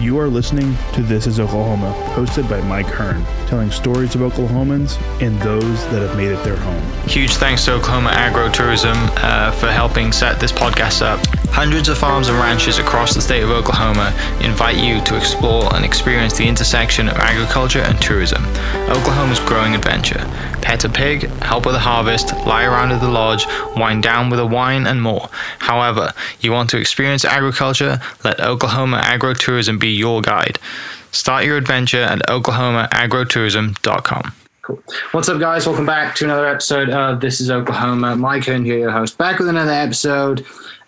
You are listening to This is Oklahoma, hosted by Mike Hearn, telling stories of Oklahomans and those that have made it their home. Huge thanks to Oklahoma Agro-Tourism uh, for helping set this podcast up. Hundreds of farms and ranches across the state of Oklahoma invite you to explore and experience the intersection of agriculture and tourism. Oklahoma's growing adventure. Pet a pig, help with a harvest, lie around at the lodge, wind down with a wine, and more. However, you want to experience agriculture? Let Oklahoma Agro-Tourism be your guide. Start your adventure at oklahomaagrotourism.com. Cool. What's up, guys? Welcome back to another episode of This is Oklahoma. Mike Hearn here, your host, back with another episode.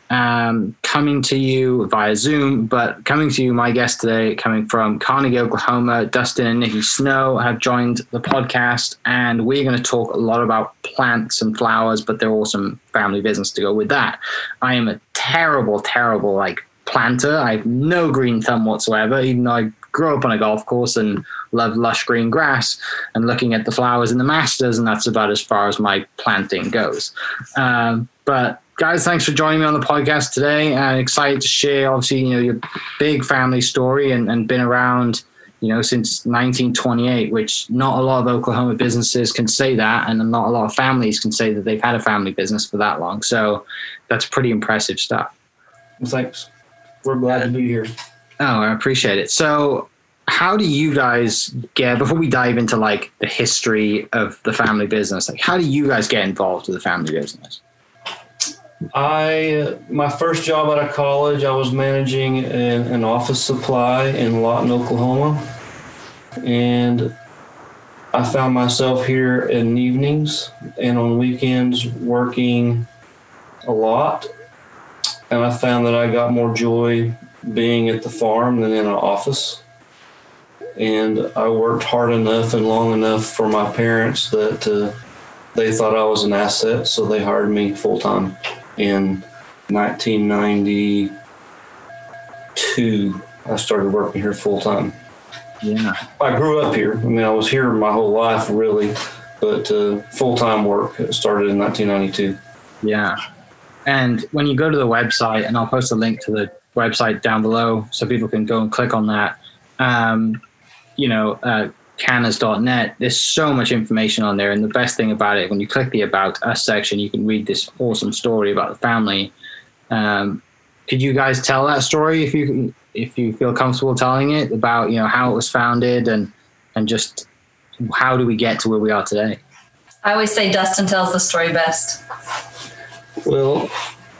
Um, coming to you via Zoom, but coming to you, my guest today, coming from Carnegie, Oklahoma, Dustin and Nikki Snow have joined the podcast, and we're going to talk a lot about plants and flowers, but they're awesome family business to go with that. I am a terrible, terrible like planter. I have no green thumb whatsoever, even though I grew up on a golf course and love lush green grass and looking at the flowers in the masters, and that's about as far as my planting goes. Um, but guys, thanks for joining me on the podcast today. I'm excited to share, obviously, you know, your big family story and, and been around, you know, since 1928, which not a lot of Oklahoma businesses can say that, and not a lot of families can say that they've had a family business for that long. So that's pretty impressive stuff. Thanks. We're glad to be here. Oh, I appreciate it. So, how do you guys get before we dive into like the history of the family business? Like, how do you guys get involved with the family business? I my first job out of college, I was managing an, an office supply in Lawton, Oklahoma, and I found myself here in evenings and on weekends working a lot, and I found that I got more joy being at the farm than in an office. And I worked hard enough and long enough for my parents that uh, they thought I was an asset, so they hired me full time in 1992. I started working here full time. Yeah. I grew up here. I mean, I was here my whole life, really, but uh, full time work started in 1992. Yeah. And when you go to the website, and I'll post a link to the website down below so people can go and click on that. Um, you know, uh, cannas.net, there's so much information on there. And the best thing about it, when you click the About Us section, you can read this awesome story about the family. Um, could you guys tell that story if you if you feel comfortable telling it about you know how it was founded and and just how do we get to where we are today? I always say Dustin tells the story best. Well,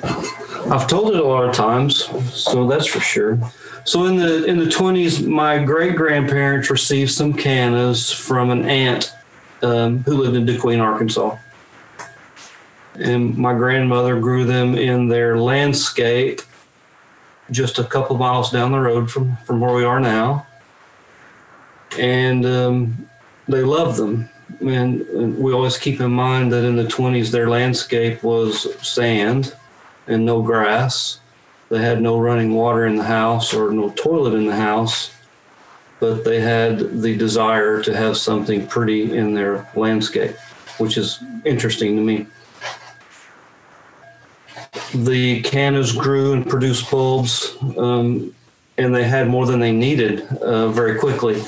I've told it a lot of times, so that's for sure. So in the in the twenties, my great grandparents received some cannas from an aunt um, who lived in DeQueen, Arkansas, and my grandmother grew them in their landscape, just a couple miles down the road from from where we are now, and um, they loved them. And, we always keep in mind that in the twenties, their landscape was sand and no grass they had no running water in the house or no toilet in the house, but they had the desire to have something pretty in their landscape, which is interesting to me. The cannas grew and produced bulbs, um, and they had more than they needed uh, very quickly.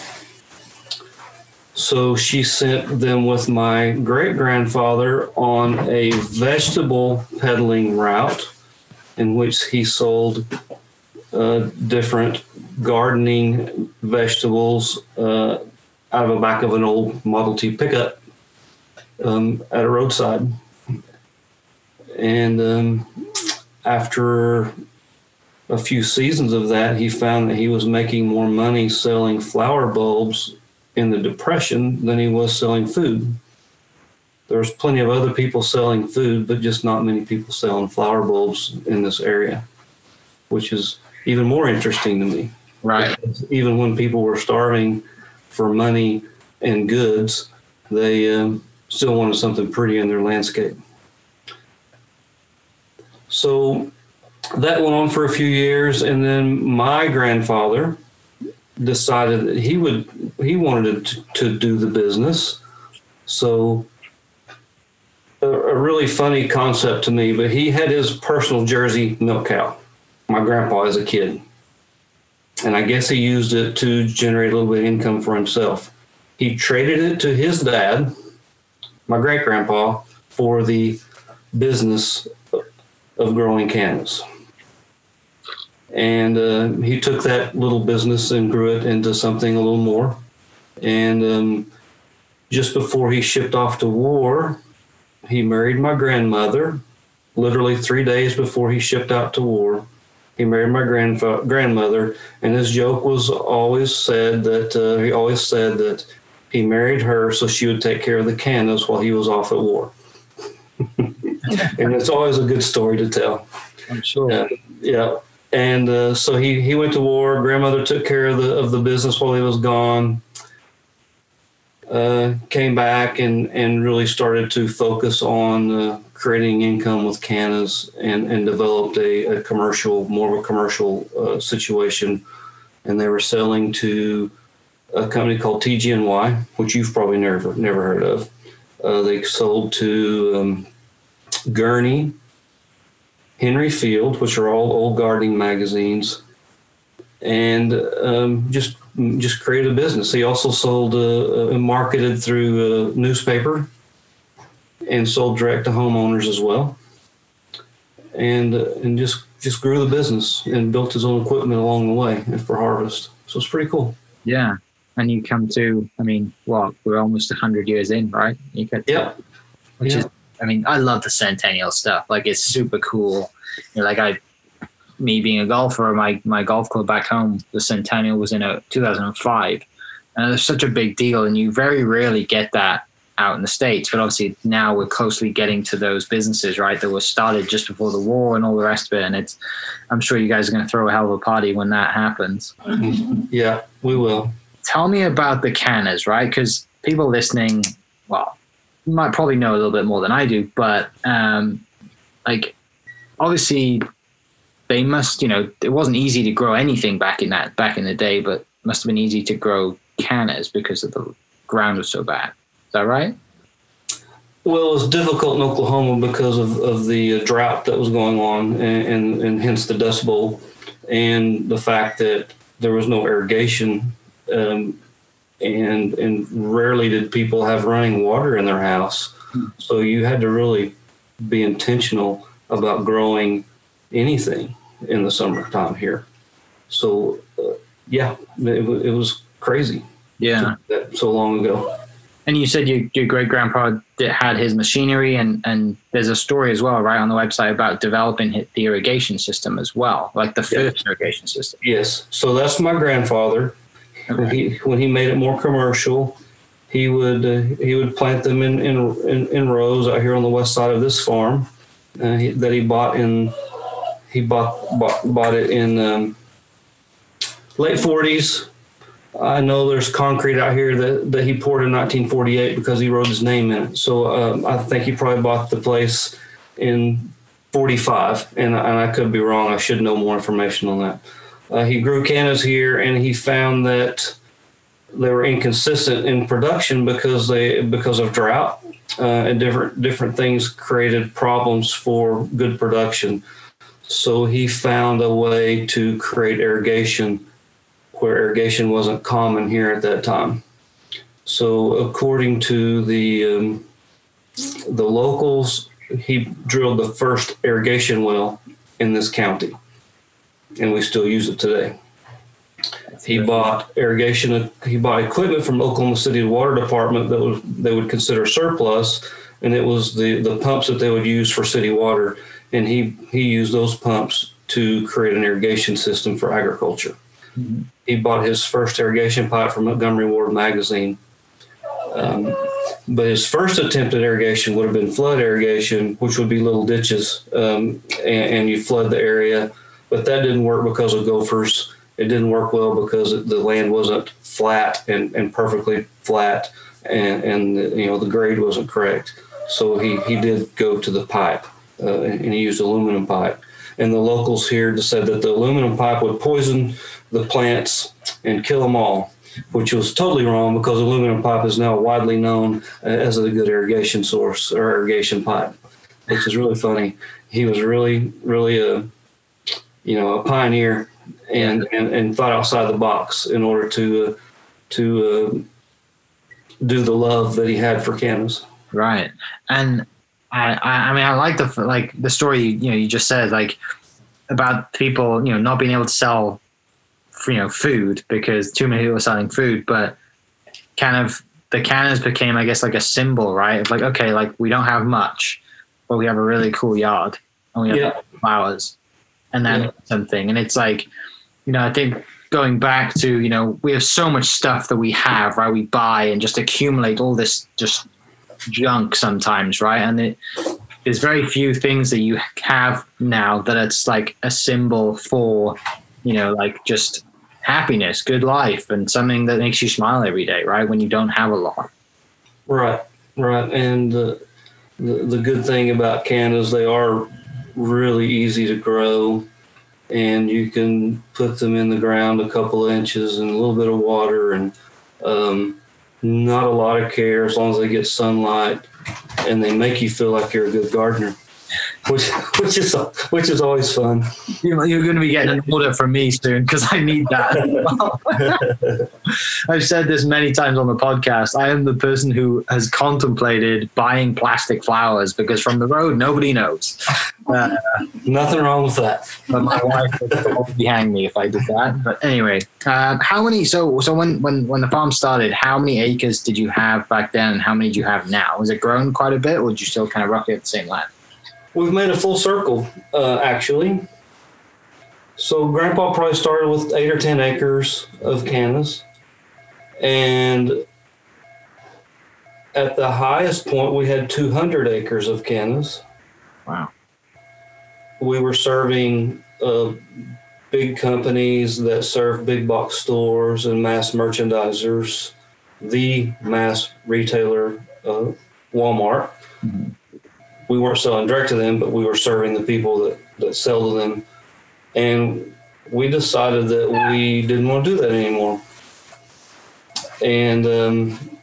So she sent them with my great grandfather on a vegetable peddling route in which he sold uh, different gardening vegetables uh, out of the back of an old Model T pickup um, at a roadside. And um, after a few seasons of that, he found that he was making more money selling flower bulbs in the Depression than he was selling food. There's plenty of other people selling food, but just not many people selling flower bulbs in this area, which is even more interesting to me. Right. Because even when people were starving for money and goods, they um, still wanted something pretty in their landscape. So that went on for a few years, and then my grandfather decided that he would he wanted to, to do the business. So really funny concept to me, but he had his personal Jersey milk cow, my grandpa as a kid. And I guess he used it to generate a little bit of income for himself. He traded it to his dad, my great grandpa, for the business of growing cannas. And uh, he took that little business and grew it into something a little more. And um, just before he shipped off to war, he married my grandmother. Literally three days before he shipped out to war, he married my grandfa- grandmother. And his joke was always said that uh, he always said that he married her so she would take care of the cannas while he was off at war. and it's always a good story to tell. I'm sure. Yeah, yeah. And uh, so he he went to war. Grandmother took care of the of the business while he was gone. Uh, came back and and really started to focus on uh, creating income with cannas and and developed a, a commercial more of a commercial uh, situation. And they were selling to a company called TGNY, which you've probably never never heard of. Uh, they sold to um, Gurney, Henry Field, which are all old gardening magazines, and um, just just created a business. He also sold uh, uh, marketed through a newspaper and sold direct to homeowners as well, and uh, and just just grew the business and built his own equipment along the way for harvest. So it's pretty cool. Yeah. And you come to, I mean, what, we're almost 100 years in, right? You get to- Yeah. Which Yeah. is, I mean, I love the Centennial stuff. Like, it's super cool. You know, like, I, me being a golfer, my, my golf club back home, the Centennial was in a 2005. And it's such a big deal. And you very rarely get that out in the States. But obviously, now we're closely getting to those businesses, right? That were started just before the war and all the rest of it. And it's, I'm sure you guys are going to throw a hell of a party when that happens Yeah, we will. tell me about the cannas, right? Because people listening, well, might probably know a little bit more than I do, but um, like obviously they must, you know, it wasn't easy to grow anything back in that back in the day, but must have been easy to grow cannas because of the ground was so bad. Is that right? Well, it was difficult in Oklahoma because of, of the drought that was going on, and, and, and hence the Dust Bowl, and the fact that there was no irrigation, um, and and rarely did people have running water in their house. So you had to really be intentional about growing anything in the summertime here. So uh, yeah, it, it was crazy Yeah. that so long ago. And you said your, your great grandpa had his machinery, and, and there's a story as well, right, on the website about developing the irrigation system as well, like the Yeah. first irrigation system. Yes. So that's my grandfather. When he when he made it more commercial, he would uh, he would plant them in, in in in rows out here on the west side of this farm uh, he, that he bought in. He bought bought, bought it in um, late forties. I know there's concrete out here that, that he poured in 1948 because he wrote his name in it. So um, I think he probably bought the place in 45, and, and I could be wrong. I should know more information on that. Uh, he grew cannas here, and he found that they were inconsistent in production because they because of drought uh, and different different things created problems for good production. So he found a way to create irrigation where irrigation wasn't common here at that time. So according to the um, the locals, he drilled the first irrigation well in this county, and we still use it today. He bought irrigation. He bought equipment from Oklahoma City Water Department that was they would consider surplus, and it was the the pumps that they would use for city water. And he he used those pumps to create an irrigation system for agriculture. He bought his first irrigation pipe from Montgomery Ward magazine. Um, but his first attempt at irrigation would have been flood irrigation, which would be little ditches, um, and, and you flood the area. But that didn't work because of gophers. It didn't work well because it- the land wasn't flat and, and perfectly flat, and, and you know the grade wasn't correct. So he, he did go to the pipe, uh, and he used aluminum pipe. And the locals here said that the aluminum pipe would poison the plants and kill them all, which was totally wrong because aluminum pipe is now widely known as a good irrigation source or irrigation pipe. which is really funny. He was really, really a, you know, a pioneer and, and, and thought outside the box in order to, uh, to uh, do the love that he had for cannas. Right. And I, I, I mean, I like the like the story you know you just said like about people you know not being able to sell, you know, food because too many people are selling food, but kind of the cannas became, I guess, like a symbol, right? It's like okay, like we don't have much, but we have a really cool yard and we have Yeah. flowers, and then Yeah. something, and it's like, you know, I think going back to you know we have so much stuff that we have, right? We buy and just accumulate all this just junk sometimes, right? And it, there's very few things that you have now that it's like a symbol for, you know, like just happiness, good life, and something that makes you smile every day, right? When you don't have a lot. Right, right. And the, the, the good thing about cannas, they are really easy to grow. And you can put them in the ground a couple inches and a little bit of water and um, not a lot of care as long as they get sunlight and they make you feel like you're a good gardener, which which is which is always fun. You- You're going to be getting an order from me soon because I need that. I've said this many times on the podcast. I am the person who has contemplated buying plastic flowers because from the road nobody knows. Uh, Nothing wrong with that. but my wife would probably hang me if I did that. But anyway, uh, how many? So, so when when when the farm started, how many acres did you have back then, and how many do you have now? Was it grown quite a bit, or did you still kind of roughly have the same land? We've made a full circle, uh, actually. So Grandpa probably started with eight or ten acres of cannas, and at the highest point, we had 200 acres of cannas. Wow. We were serving uh, big companies that serve big box stores and mass merchandisers, the mass retailer, uh, Walmart we weren't selling direct to them, but we were serving the people that, that sell to them. And we decided that we didn't want to do that anymore. And um,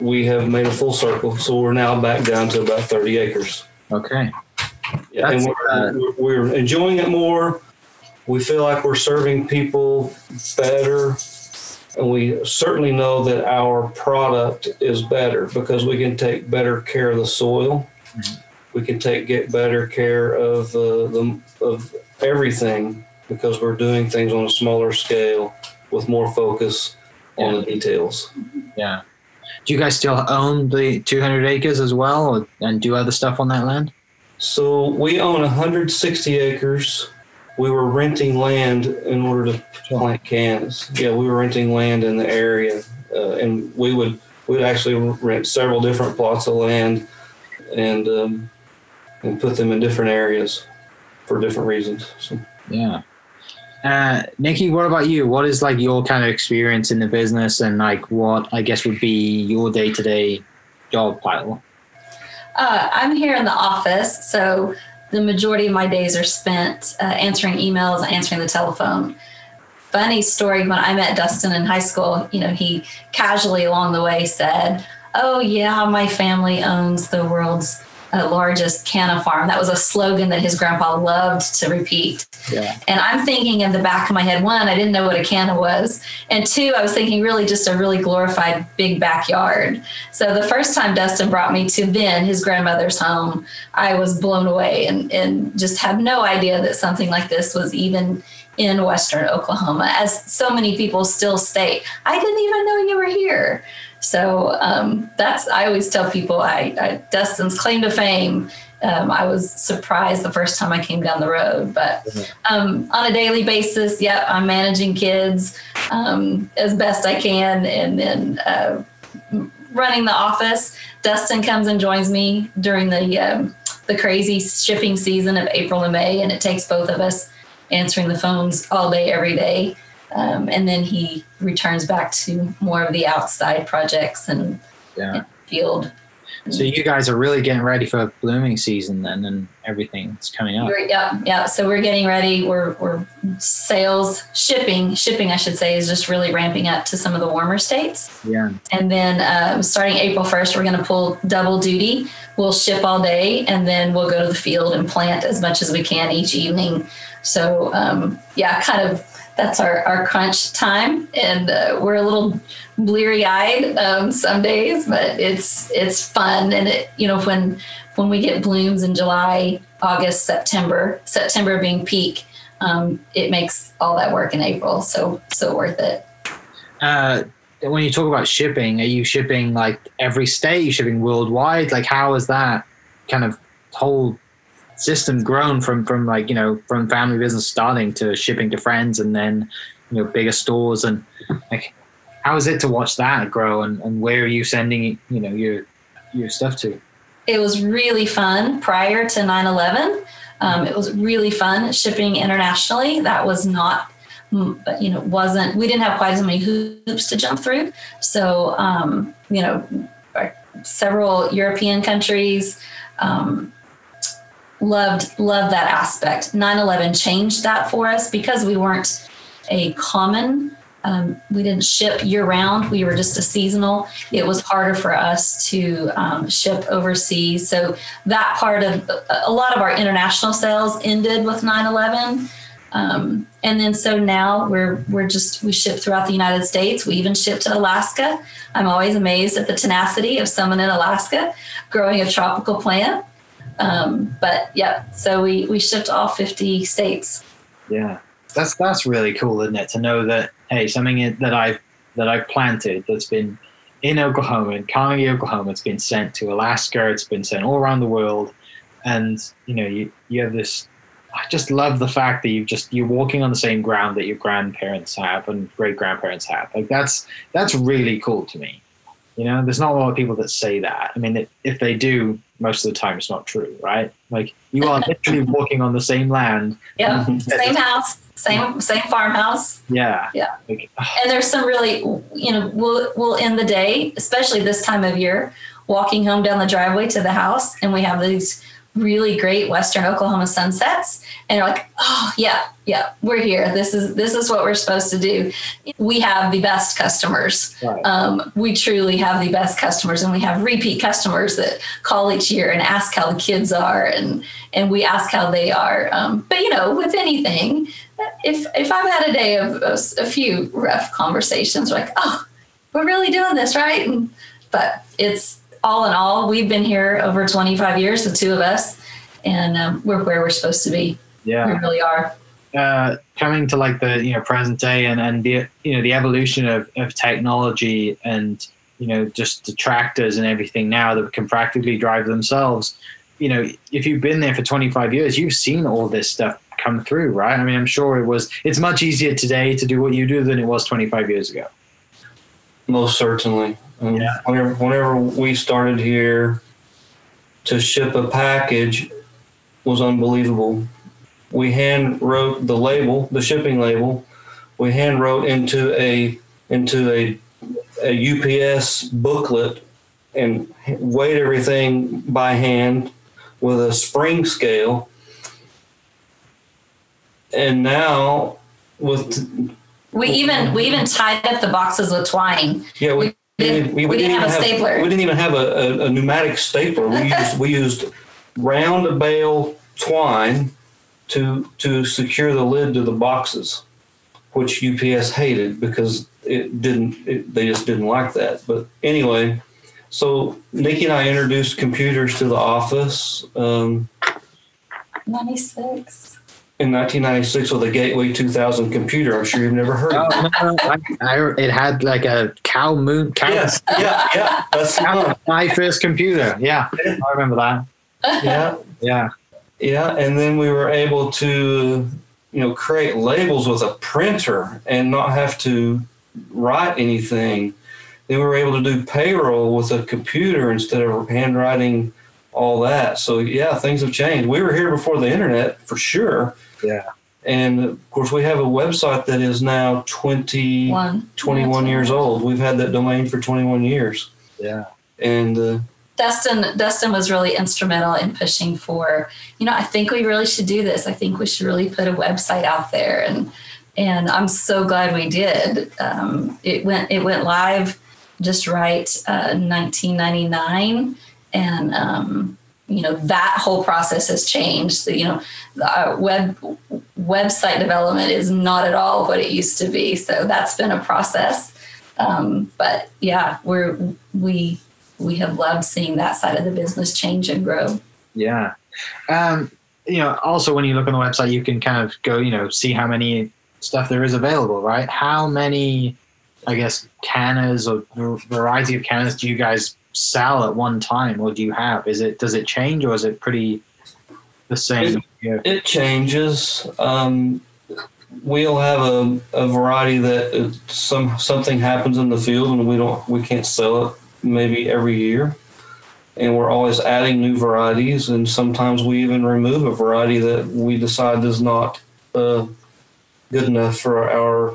we have made a full circle. So we're now back down to about 30 acres. Okay. Yeah, and we're, we're, we're enjoying it more. We feel like we're serving people better. And we certainly know that our product is better because we can take better care of the soil. We can take get better care of uh, the of everything because we're doing things on a smaller scale with more focus on the details. Yeah. Do you guys still own the 200 acres as well, or, and do other stuff on that land? So we own 160 acres. We were renting land in order to plant cannas. Yeah, we were renting land in the area, uh, and we would we'd actually rent several different plots of land, and um, and put them in different areas for different reasons. So Yeah. Uh, Nikki, what about you? What is like your kind of experience in the business, and like what I guess would be your day to day job title? Uh, I'm here in the office, so the majority of my days are spent uh, answering emails, answering the telephone. Funny story when I met Dustin in high school, you know, he casually along the way said, Oh, yeah, my family owns the world's uh, largest canna farm. That was a slogan that his grandpa loved to repeat. Yeah. And I'm thinking in the back of my head, one, I didn't know what a canna was. And two, I was thinking really just a really glorified big backyard. So the first time Dustin brought me to then his grandmother's home, I was blown away and, and just had no idea that something like this was even in Western Oklahoma, as so many people still state, I didn't even know you were here. So um, that's, I always tell people, I, I Dustin's claim to fame. Um, I was surprised the first time I came down the road, but um, on a daily basis, yeah, I'm managing kids um, as best I can, and then uh, running the office. Dustin comes and joins me during the um, the crazy shipping season of April and May, and it takes both of us answering the phones all day, every day. Um, and then he returns back to more of the outside projects and, Yeah. and field. So you guys are really getting ready for blooming season then, and everything everything's coming up. We're, yeah, yeah. So we're getting ready. We're we're sales, shipping, shipping, I should say, is just really ramping up to some of the warmer states. Yeah. And then uh, starting April first, we're going to pull double duty. We'll ship all day, and then we'll go to the field and plant as much as we can each evening. So um, yeah, kind of that's our, our crunch time and uh, we're a little bleary eyed um, some days but it's it's fun and it you know when when we get blooms in july august september september being peak um, it makes all that work in april so so worth it Uh, when you talk about shipping, are you shipping like every state? Are you shipping worldwide? Like, how is that kind of whole system grown from from like you know from family business starting to shipping to friends and then you know bigger stores and like how is it to watch that grow and, and where are you sending you know your your stuff to? it was really fun prior to 9-11 um, it was really fun shipping internationally. That was not mm, you know wasn't we didn't have quite as many hoops to jump through. So um, you know several european countries um, loved loved that aspect. 9-11 changed that for us because we weren't a common um, we didn't ship year round we were just a seasonal. It was harder for us to um, ship overseas. So that part of a lot of our international sales ended with 9-11 um, and then so now we're we're just we ship throughout the united states. We even ship to alaska. I'm always amazed at the tenacity of someone in alaska growing a tropical plant um, but yeah, so we we shipped all 50 states. Yeah, that's that's really cool, isn't it? To know that hey, something that I've that I've planted that's been in Oklahoma, in Carnegie, Oklahoma, it's been sent to Alaska, it's been sent all around the world, and you know you you have this. I just love the fact that you just you're walking on the same ground that your grandparents have and great grandparents have. Like that's that's really cool to me. You know, there's not a lot of people that say that. I mean, if they do, most of the time it's not true, right? Like you are literally walking on the same land. Yeah, same house, same same farmhouse. Yeah, yeah. Like, and there's some really, you know, we'll we'll end the day, especially this time of year, walking home down the driveway to the house, and we have these really great western oklahoma sunsets. And you're like oh yeah yeah we're here. This is this is what we're supposed to do. We have the best customers. Right. um, we truly have the best customers and we have repeat customers that call each year and ask how the kids are and and we ask how they are. Um, but you know with anything if if i've had a day of a, a few rough conversations like oh we're really doing this right? And, but it's all in all, we've been here over 25 years, the two of us, and um, we're where we're supposed to be. Yeah, we really are. Uh, coming to like the you know present day and and the you know the evolution of, of technology and you know just the tractors and everything now that can practically drive themselves. You know, if you've been there for 25 years, you've seen all this stuff come through, right? I mean, I'm sure it was. It's much easier today to do what you do than it was 25 years ago. Most certainly. Um, yeah. Whenever, whenever we started here, to ship a package was unbelievable. We hand wrote the label, the shipping label. We hand wrote into a into a, a UPS booklet and weighed everything by hand with a spring scale. And now with we even we even tied up the boxes with twine. Yeah, we didn't, we, we, we didn't, didn't, have, have a stapler. We didn't even have a, a, a pneumatic stapler. We used we used round bale twine to to secure the lid to the boxes, which UPS hated because it didn't. It, they just didn't like that. But anyway, so Nikki and I introduced computers to the office. Um, Ninety six in 1996 with a Gateway 2000 computer. I'm sure you've never heard of it. Oh, no, I, I, it had like a cow moon. Cow, yes, yeah, yeah. That's my first computer. Yeah, I remember that. Yeah, yeah, yeah. And then we were able to, you know, create labels with a printer and not have to write anything. Then we were able to do payroll with a computer instead of handwriting all that. So yeah, things have changed. We were here before the internet for sure yeah. And of course, we have a website that is now 20, One. 21 years old. We've had that domain for 21 years. Yeah. And uh, Dustin Dustin was really instrumental in pushing for, you know, I think we really should do this. I think we should really put a website out there and and I'm so glad we did. Um, it went it went live just right uh, 1999 and um, you know that whole process has changed. You know the web website development is not at all what it used to be. So that's been a process. Um, but yeah we're we we have loved seeing that side of the business change and grow. Yeah. Um, you know also when you look on the website you can kind of go you know see how many stuff there is available right? How many i guess cannas or variety of cannas do you guys sell at one time or do you have? Is it does it change or is it pretty the same? It, it changes. Um, we'll have a, a variety that some something happens in the field and we don't we can't sell it maybe every year. And we're always adding new varieties and sometimes we even remove a variety that we decide is not uh, good enough for our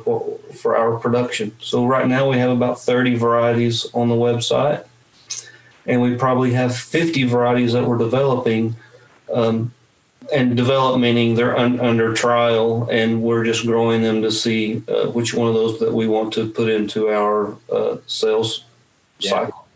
for our production so right now we have about 30 varieties on the website and we probably have 50 varieties that we're developing. Um, and develop meaning they're un, under trial, and we're just growing them to see uh, which one of those that we want to put into our uh, sales yeah. cycle.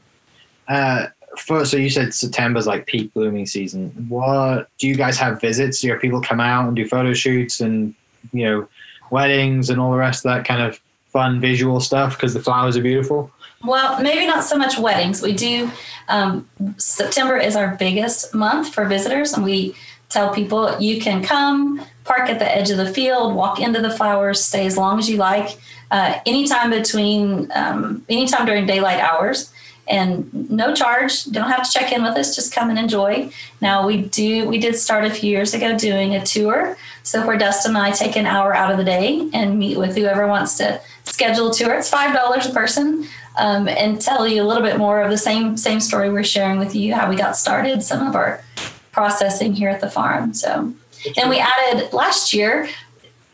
Uh, first, so you said September's like peak blooming season. What do you guys have visits? Do you have people come out and do photo shoots and you know weddings and all the rest of that kind of fun visual stuff because the flowers are beautiful? Well, maybe not so much weddings. We do, um, September is our biggest month for visitors, and we tell people you can come, park at the edge of the field, walk into the flowers, stay as long as you like, uh, anytime between, um, anytime during daylight hours. And no charge. Don't have to check in with us. Just come and enjoy. Now we do. We did start a few years ago doing a tour. So where Dustin and I take an hour out of the day and meet with whoever wants to schedule a tour. It's five dollars a person um, and tell you a little bit more of the same same story we're sharing with you, how we got started, some of our processing here at the farm. So, and we added last year,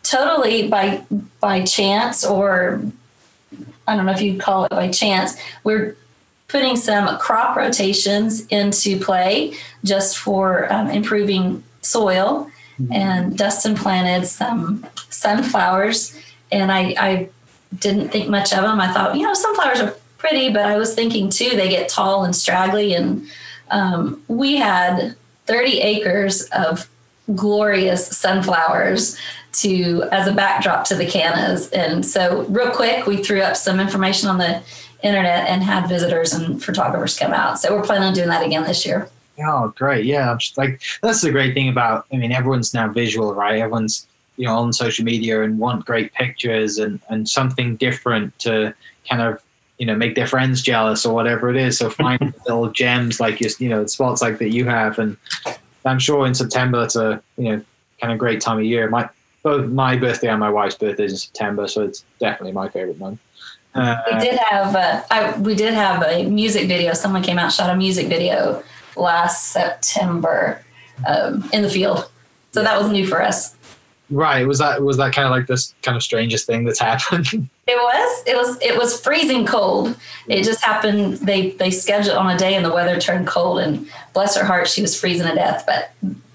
totally by by chance, or I don't know if you'd call it by chance, we're putting some crop rotations into play just for um, improving soil. Mm-hmm. And Dustin planted some sunflowers, and I, I didn't think much of them. I thought, you know, sunflowers are pretty, but I was thinking too, they get tall and straggly. And um, we had 30 acres of glorious sunflowers to as a backdrop to the cannas. And so, real quick, we threw up some information on the internet and had visitors and photographers come out. So, we're planning on doing that again this year. Oh, great! Yeah, like that's the great thing about. I mean, everyone's now visual, right? Everyone's you know on social media and want great pictures and and something different to kind of you know make their friends jealous or whatever it is so find little gems like you you know spots like that you have and i'm sure in september that's a you know kind of great time of year my both my birthday and my wife's birthday is in september so it's definitely my favorite month uh, we did have a, I, we did have a music video someone came out shot a music video last september um, in the field so that was new for us Right. Was that was that kind of like this kind of strangest thing that's happened? It was. It was. It was freezing cold. It just happened. They they scheduled on a day and the weather turned cold and bless her heart, she was freezing to death. But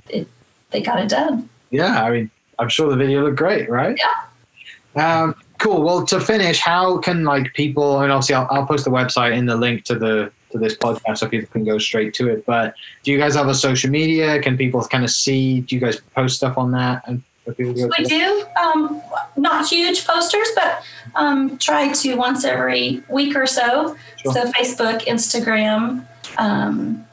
it, they got it done. Yeah. I mean, I'm sure the video looked great, right? Yeah. Um, cool. Well, to finish, how can like people? I mean, obviously, I'll, I'll post the website in the link to the to this podcast so people can go straight to it. But do you guys have a social media? Can people kind of see? Do you guys post stuff on that and we do um, not huge posters, but um, try to once every week or so. Sure. So Facebook, Instagram, um,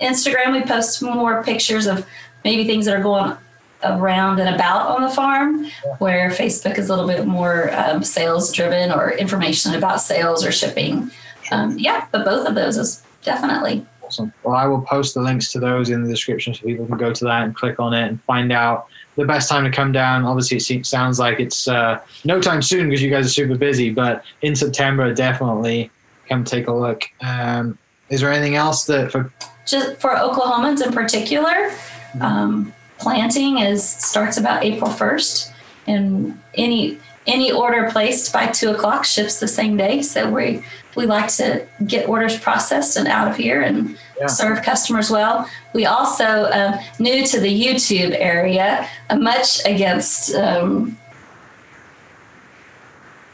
Instagram. We post more pictures of maybe things that are going around and about on the farm. Where Facebook is a little bit more um, sales driven or information about sales or shipping. Um, yeah, but both of those is definitely. Awesome. Well, I will post the links to those in the description so people can go to that and click on it and find out the best time to come down. Obviously, it sounds like it's uh, no time soon because you guys are super busy, but in September, definitely come take a look. Um, is there anything else that for just for Oklahomans in particular? Um, planting is starts about April first, and any any order placed by two o'clock ships the same day. So we we like to get orders processed and out of here and yeah. serve customers well. We also um, new to the YouTube area, uh, much against. Um,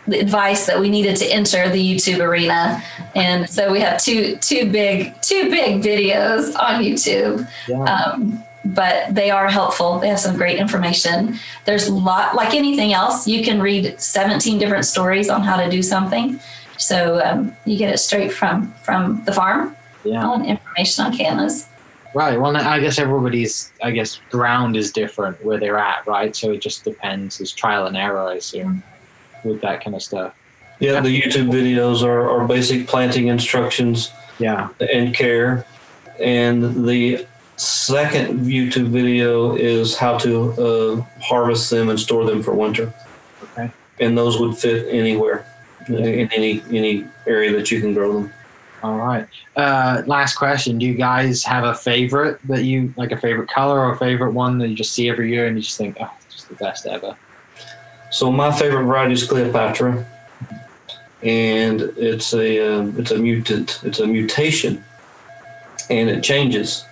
the advice that we needed to enter the YouTube arena, and so we have two two big two big videos on YouTube. Yeah. Um, but they are helpful. They have some great information. There's a lot, like anything else, you can read 17 different stories on how to do something. So um, you get it straight from from the farm. Yeah. All information on cannas. Right. Well, I guess everybody's, I guess, ground is different where they're at, right? So it just depends. It's trial and error, I assume, with that kind of stuff. Yeah, the YouTube videos are, are basic planting instructions. Yeah. And care. And the second YouTube video is how to uh, harvest them and store them for winter. Okay. And those would fit anywhere, in any any area that you can grow them. All right. Uh, last question: Do you guys have a favorite that you like, a favorite color or a favorite one that you just see every year and you just think, oh, it's just the best ever? So my favorite variety is Cleopatra, and it's a uh, it's a mutant. It's a mutation, and it changes.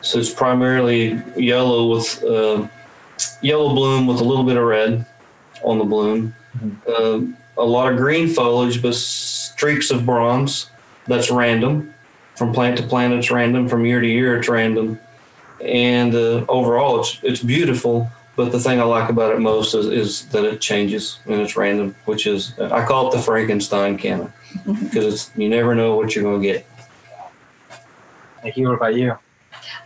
So it's primarily yellow with uh, yellow bloom with a little bit of red on the bloom. Mm-hmm. Uh, a lot of green foliage, but streaks of bronze. That's random. From plant to plant, it's random. From year to year, it's random. And uh, overall, it's it's beautiful. But the thing I like about it most is, is that it changes and it's random, which is I call it the Frankenstein canna because it's you never know what you're going to get. Thank you. What about you?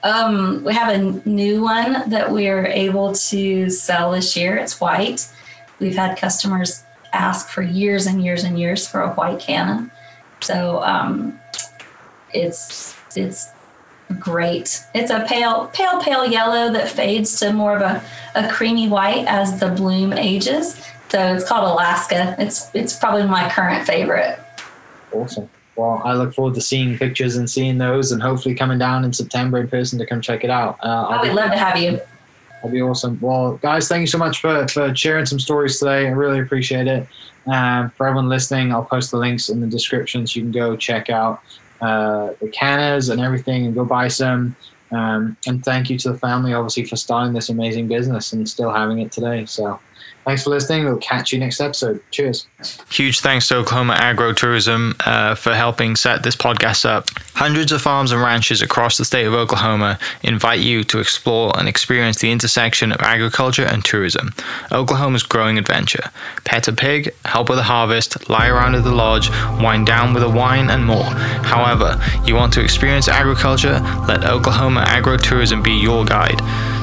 Um, we have a new one that we're able to sell this year. It's white. We've had customers ask for years and years and years for a white canna. So um, it's it's great. It's a pale, pale, pale yellow that fades to more of a, a creamy white as the bloom ages. So it's called Alaska. It's it's probably my current favorite. Awesome. Well, I look forward to seeing pictures and seeing those, and hopefully coming down in September in person to come check it out. Uh, I would love to have you. That'd be awesome. Well, guys, thank you so much for, for sharing some stories today. I really appreciate it. Um, for everyone listening, I'll post the links in the description so you can go check out uh, the cannas and everything and go buy some. Um, and thank you to the family, obviously, for starting this amazing business and still having it today. So Thanks for listening. We'll catch you next episode. Cheers. Huge thanks to Oklahoma Agro-Tourism uh, for helping set this podcast up. Hundreds of farms and ranches across the state of Oklahoma invite you to explore and experience the intersection of agriculture and tourism. Oklahoma's growing adventure. Pet a pig, help with a harvest, lie around at the lodge, wind down with a wine, and more. However, you want to experience agriculture? Let Oklahoma Agro-Tourism be your guide.